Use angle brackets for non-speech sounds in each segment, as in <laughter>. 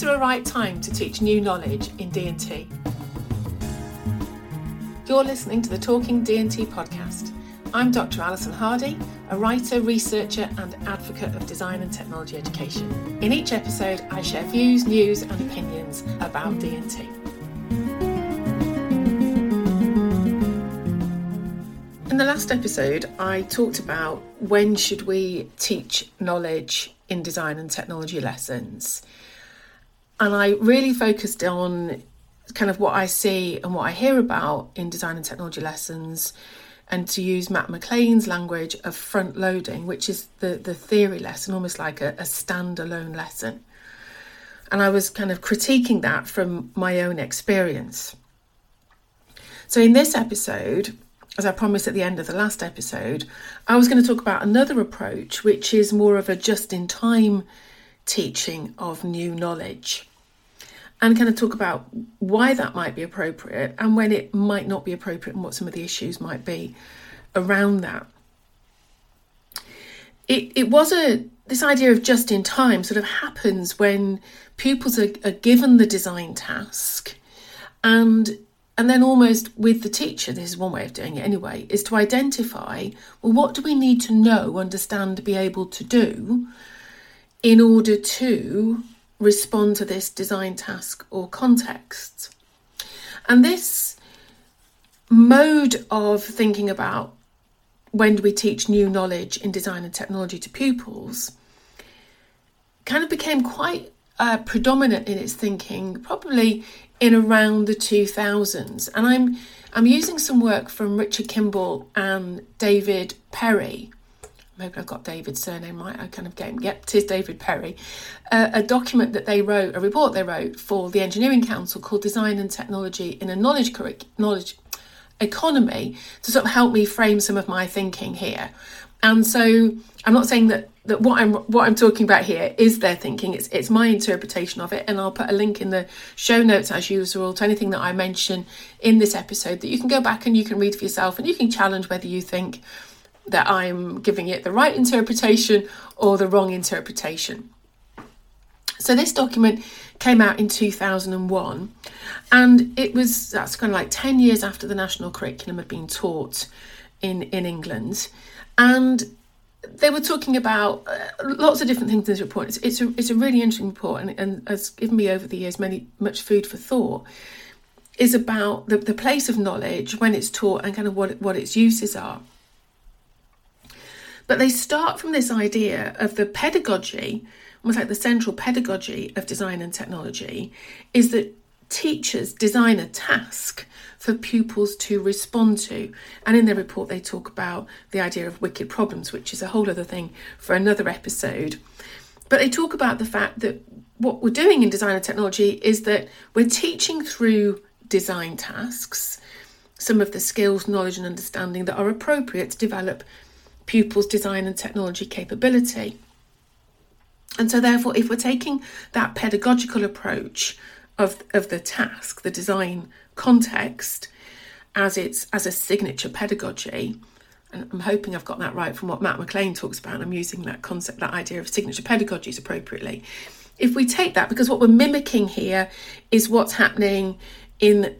Is a right time to teach new knowledge in D&T? You're listening to the Talking D&T podcast. I'm Dr. Alison Hardy, a writer, researcher, and advocate of design and technology education. In each episode, I share views, news, and opinions about D&T. In the last episode, I talked about when should we teach knowledge in design and technology lessons. And I really focused on kind of what I see and what I hear about in design and technology lessons and to use Matt McLain's language of front loading, which is the, the theory lesson, almost like a, a standalone lesson. And I was kind of critiquing that from my own experience. So, in this episode, as I promised at the end of the last episode, I was going to talk about another approach, which is more of a just in time teaching of new knowledge and kind of talk about why that might be appropriate and when it might not be appropriate and what some of the issues might be around that. It, it was a this idea of just in time sort of happens when pupils are, are given the design task and and then almost with the teacher this is one way of doing it anyway is to identify well what do we need to know understand be able to do in order to respond to this design task or context. And this mode of thinking about when do we teach new knowledge in design and technology to pupils kind of became quite uh, predominant in its thinking probably in around the 2000s and i'm i'm using some work from richard kimbell and david perry maybe I've got David's surname right. I kind of get him. yep, tis David Perry. Uh, a document that they wrote, a report they wrote for the Engineering Council called Design and Technology in a Knowledge Curric- Knowledge Economy to sort of help me frame some of my thinking here. And so I'm not saying that that what I'm what I'm talking about here is their thinking. It's it's my interpretation of it, and I'll put a link in the show notes as usual to anything that I mention in this episode that you can go back and you can read for yourself, and you can challenge whether you think that I'm giving it the right interpretation or the wrong interpretation. So this document came out in 2001 and it was that's kind of like 10 years after the national curriculum had been taught in in England and they were talking about uh, lots of different things in this report. It's, it's, a, it's a really interesting report and, and has given me over the years many much food for thought. Is about the, the place of knowledge when it's taught and kind of what what its uses are. But they start from this idea of the pedagogy, almost like the central pedagogy of design and technology, is that teachers design a task for pupils to respond to. And in their report, they talk about the idea of wicked problems, which is a whole other thing for another episode. But they talk about the fact that what we're doing in design and technology is that we're teaching through design tasks some of the skills, knowledge, and understanding that are appropriate to develop pupils' design and technology capability. And so, therefore, if we're taking that pedagogical approach of, of the task, the design context, as it's as a signature pedagogy, and I'm hoping I've got that right from what Matt McLain talks about. I'm using that concept, that idea of signature pedagogies appropriately. If we take that, because what we're mimicking here is what's happening in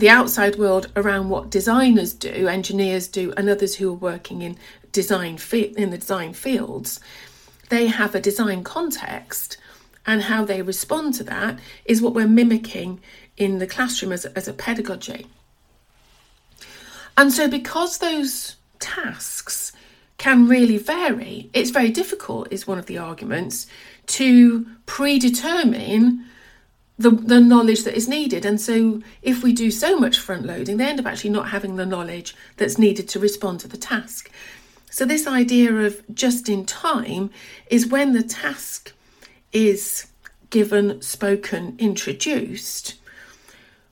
the outside world around what designers do, engineers do, and others who are working in design in the design fields, they have a design context and how they respond to that is what we're mimicking in the classroom as, as a pedagogy. And so, because those tasks can really vary, it's very difficult, is one of the arguments, to predetermine the, the knowledge that is needed. And so, if we do so much front loading, they end up actually not having the knowledge that's needed to respond to the task. So, this idea of just in time is when the task is given, spoken, introduced.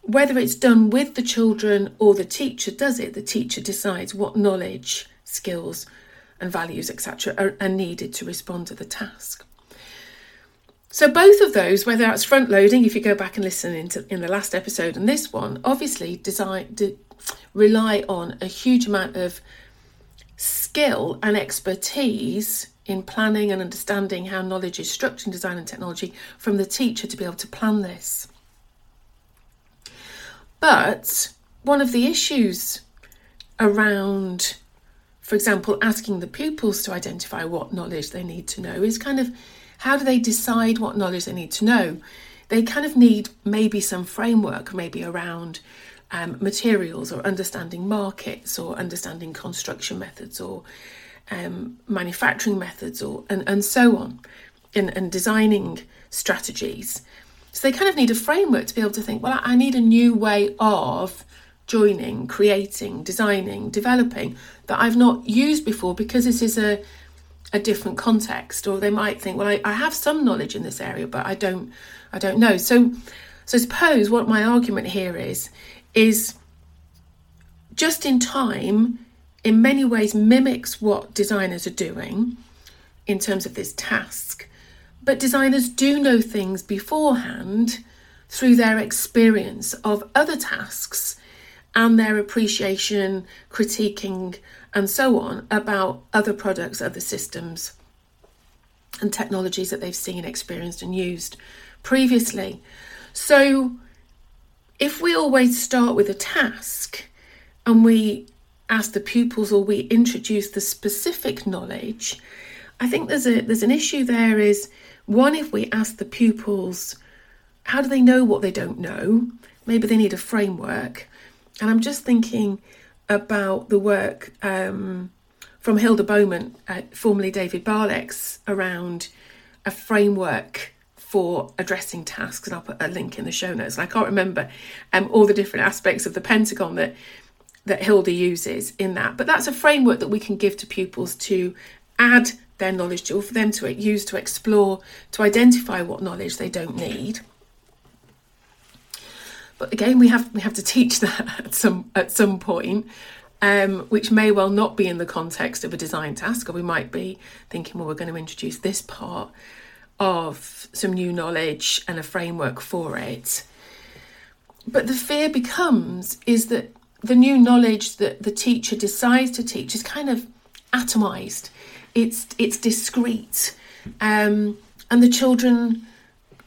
Whether it's done with the children or the teacher does it, the teacher decides what knowledge, skills, and values, etc., are, are needed to respond to the task. So both of those, whether that's front loading, if you go back and listen into in the last episode and this one, obviously design de, rely on a huge amount of skill and expertise in planning and understanding how knowledge is structured in design and technology from the teacher to be able to plan this. But one of the issues around, for example, asking the pupils to identify what knowledge they need to know is kind of how do they decide what knowledge they need to know? They kind of need maybe some framework, maybe around um, materials or understanding markets or understanding construction methods or um, manufacturing methods or and, and so on and, and designing strategies. So they kind of need a framework to be able to think, well, I need a new way of joining, creating, designing, developing that I've not used before because this is a a different context. Or they might think, well, I, I have some knowledge in this area, but I don't I don't know. So so suppose what my argument here is is just in time in many ways mimics what designers are doing in terms of this task. But designers do know things beforehand through their experience of other tasks and their appreciation, critiquing, and so on about other products, other systems, and technologies that they've seen, and experienced, and used previously. So, if we always start with a task and we ask the pupils or we introduce the specific knowledge, I think there's a there's an issue there is one if we ask the pupils how do they know what they don't know? Maybe they need a framework. And I'm just thinking about the work um, from Hilda Bowman, uh, formerly David Barlex, around a framework for addressing tasks. And I'll put a link in the show notes. And I can't remember um, all the different aspects of the Pentagon that that Hilda uses in that. But that's a framework that we can give to pupils to add their knowledge to, or for them to use to explore, to identify what knowledge they don't need. But again, we have we have to teach <laughs> that at some at some point, um, which may well not be in the context of a design task, or we might be thinking, well, we're going to introduce this part of some new knowledge and a framework for it. But the fear becomes is that the new knowledge that the teacher decides to teach is kind of atomized. It's it's discrete, um, and the children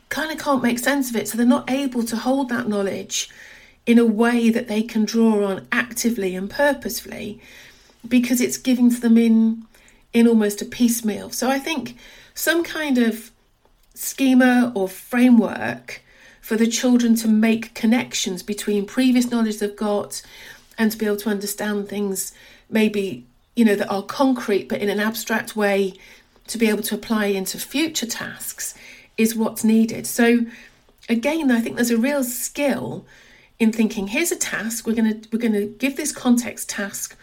kind of can't make sense of it. So they're not able to hold that knowledge in a way that they can draw on actively and purposefully, because it's given to them in in almost a piecemeal. So I think some kind of schema or framework for the children to make connections between previous knowledge they've got and to be able to understand things maybe you know that are concrete but in an abstract way to be able to apply into future tasks is what's needed. So again i think there's a real skill in thinking here's a task. We're going to we're going to give this context task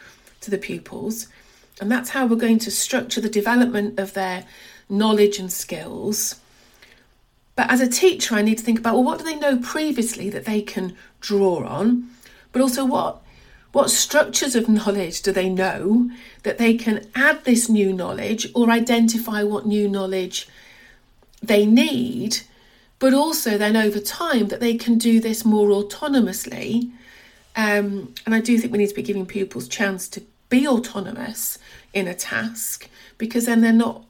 to the pupils and that's how we're going to structure the development of their knowledge and skills but as a teacher, I need to think about well, what do they know previously that they can draw on? But also, what what structures of knowledge do they know that they can add this new knowledge or identify what new knowledge they need? But also, then over time, that they can do this more autonomously. Um, and I do think we need to be giving pupils chance to be autonomous in a task because then they're not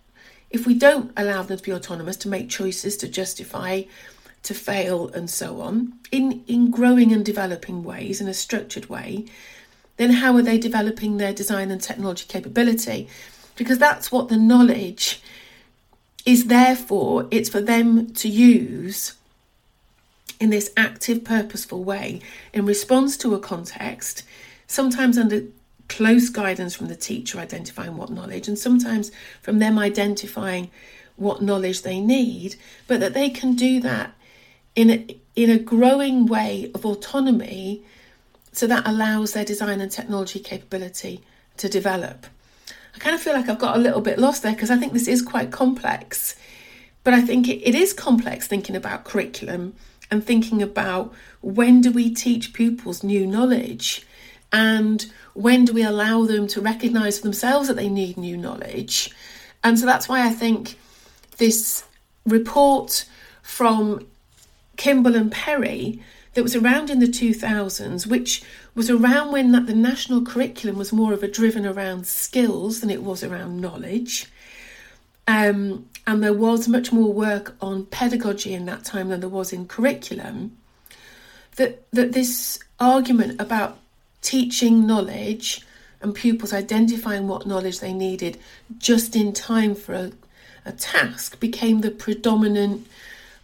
if we don't allow them to be autonomous, to make choices, to justify, to fail, and so on, in, in growing and developing ways, in a structured way, then how are they developing their design and technology capability? Because that's what the knowledge is therefore it's for them to use in this active, purposeful way in response to a context, sometimes under close guidance from the teacher identifying what knowledge, and sometimes from them identifying what knowledge they need, but that they can do that in a, in a growing way of autonomy so that allows their design and technology capability to develop. I kind of feel like I've got a little bit lost there because I think this is quite complex. But I think it, it is complex thinking about curriculum and thinking about when do we teach pupils new knowledge and when do we allow them to recognize for themselves that they need new knowledge. And so that's why I think this report from Kimbell and Perry that was around in the 2000s, which was around when that the national curriculum was more of a driven around skills than it was around knowledge. Um, and there was much more work on pedagogy in that time than there was in curriculum. That that this argument about teaching knowledge and pupils identifying what knowledge they needed just in time for a, a task became the predominant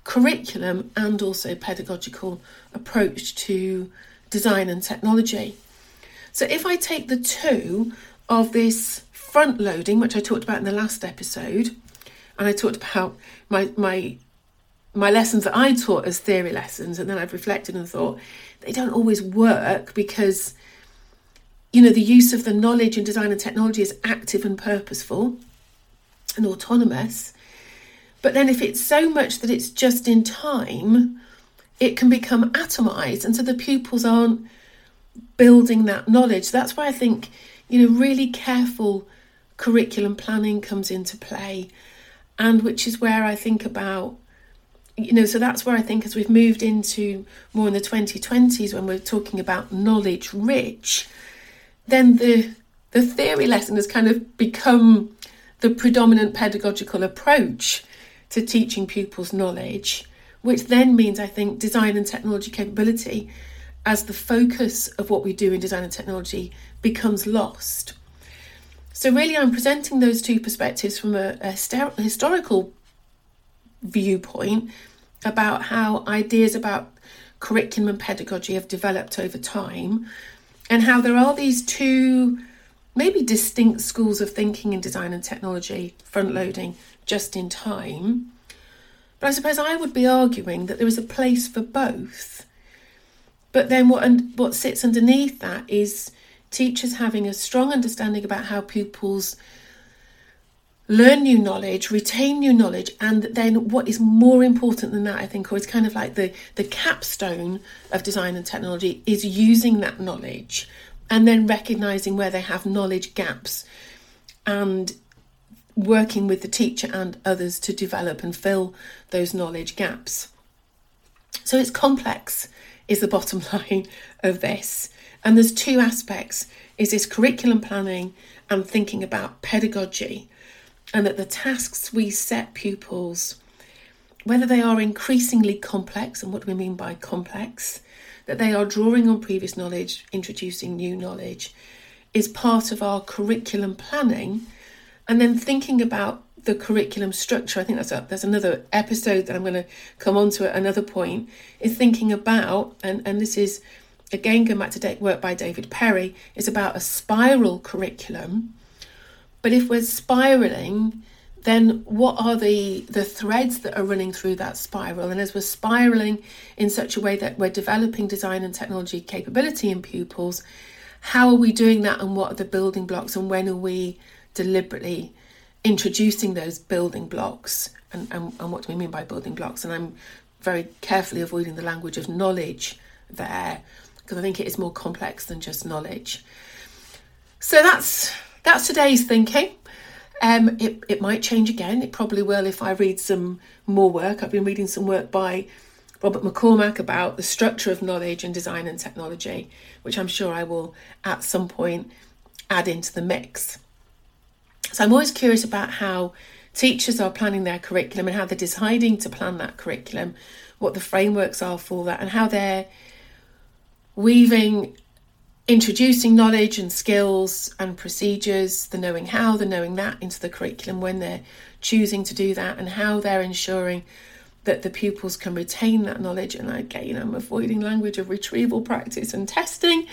curriculum and also pedagogical approach to design and technology. So, if I take the two of this front loading, which I talked about in the last episode, and I talked about my my my lessons that I taught as theory lessons, and then I've reflected and thought they don't always work because you know the use of the knowledge in design and technology is active and purposeful and autonomous. But then if it's so much that it's just in time, it can become atomized, and so the pupils aren't building that knowledge. That's why I think you know really careful curriculum planning comes into play and which is where I think about you know so that's where I think as we've moved into more in the 2020s when we're talking about knowledge rich then the the theory lesson has kind of become the predominant pedagogical approach to teaching pupils knowledge which then means I think design and technology capability as the focus of what we do in design and technology becomes lost. So, really, I'm presenting those two perspectives from a, a historical viewpoint about how ideas about curriculum and pedagogy have developed over time, and how there are these two maybe distinct schools of thinking in design and technology, front loading, just in time. But I suppose I would be arguing that there is a place for both. But then what and what sits underneath that is teachers having a strong understanding about how pupils learn new knowledge, retain new knowledge, and then what is more important than that, I think, or it's kind of like the, the capstone of design and technology, is using that knowledge and then recognizing where they have knowledge gaps and working with the teacher and others to develop and fill those knowledge gaps. So it's complex, is the <laughs> bottom line of this. And there's two aspects is this curriculum planning and thinking about pedagogy and that the tasks we set pupils whether they are increasingly complex and what do we mean by complex that they are drawing on previous knowledge introducing new knowledge is part of our curriculum planning and then thinking about the curriculum structure i think that's a, there's another episode that i'm going to come on to at another point is thinking about and and this is again going back to work by David Perry, is about a spiral curriculum. But if we're spiraling, then what are the the threads that are running through that spiral? And as we're spiraling in such a way that we're developing design and technology capability in pupils, how are we doing that and what are the building blocks and when are we deliberately introducing those building blocks and, and, and what do we mean by building blocks? And I'm very carefully avoiding the language of knowledge there because I think it is more complex than just knowledge. So that's that's today's thinking. Um, it, it might change again. It probably will if I read some more work. I've been reading some work by Robert McCormick about the structure of knowledge and design and technology, which I'm sure I will at some point add into the mix. So I'm always curious about how teachers are planning their curriculum and how they're deciding to plan that curriculum, what the frameworks are for that, and how they're weaving introducing knowledge and skills and procedures, the knowing how, the knowing that into the curriculum when they're choosing to do that and how they're ensuring that the pupils can retain that knowledge. And again, I'm avoiding language of retrieval practice and testing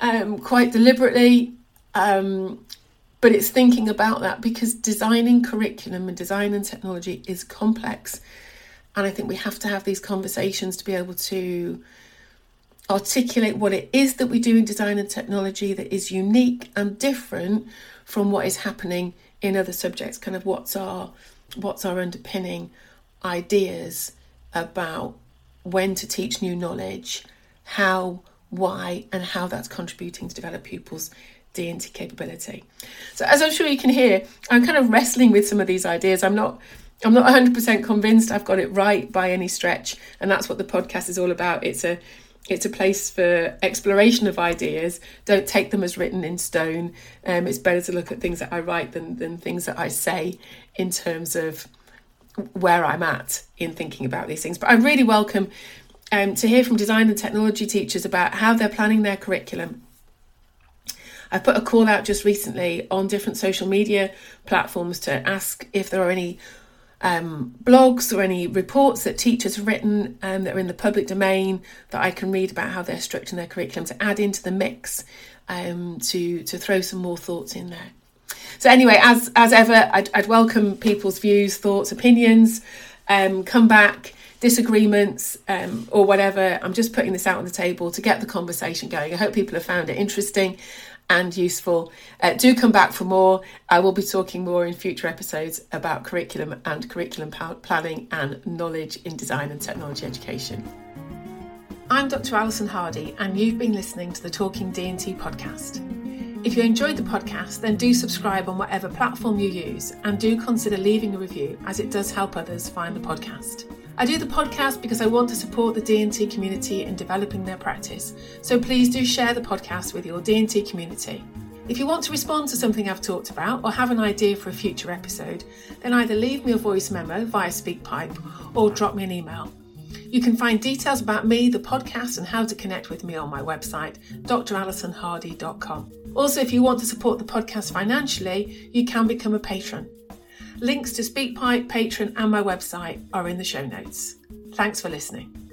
um, quite deliberately. Um, but it's thinking about that because designing curriculum and design and technology is complex. And I think we have to have these conversations to be able to articulate what it is that we do in design and technology that is unique and different from what is happening in other subjects kind of what's our what's our underpinning ideas about when to teach new knowledge how why and how that's contributing to develop pupils D&T capability. So as I'm sure you can hear, I'm kind of wrestling with some of these ideas. I'm not I'm not 100% convinced I've got it right by any stretch, and that's what the podcast is all about. It's a it's a place for exploration of ideas. Don't take them as written in stone. Um, it's better to look at things that I write than than things that I say in terms of where I'm at in thinking about these things. But I'm really welcome um, to hear from design and technology teachers about how they're planning their curriculum I've put a call out just recently on different social media platforms to ask if there are any um, blogs or any reports that teachers have written um, that are in the public domain that I can read about how they're structuring their curriculum to add into the mix um, to to throw some more thoughts in there. So anyway, as as ever, I'd, I'd welcome people's views, thoughts, opinions. Um, come back disagreements um, or whatever. I'm just putting this out on the table to get the conversation going. I hope people have found it interesting and useful. Uh, do come back for more. I will be talking more in future episodes about curriculum and curriculum planning and knowledge in design and technology education. I'm Dr. Alison Hardy, and you've been listening to the Talking D&T podcast. If you enjoyed the podcast, then do subscribe on whatever platform you use and do consider leaving a review as it does help others find the podcast. I do the podcast because I want to support the D&T community in developing their practice, so please do share the podcast with your D&T community. If you want to respond to something I've talked about or have an idea for a future episode, then either leave me a voice memo via SpeakPipe or drop me an email. You can find details about me, the podcast, and how to connect with me on my website, dralisonhardy.com. Also, if you want to support the podcast financially, you can become a patron. Links to SpeakPipe, Patreon, and my website are in the show notes. Thanks for listening.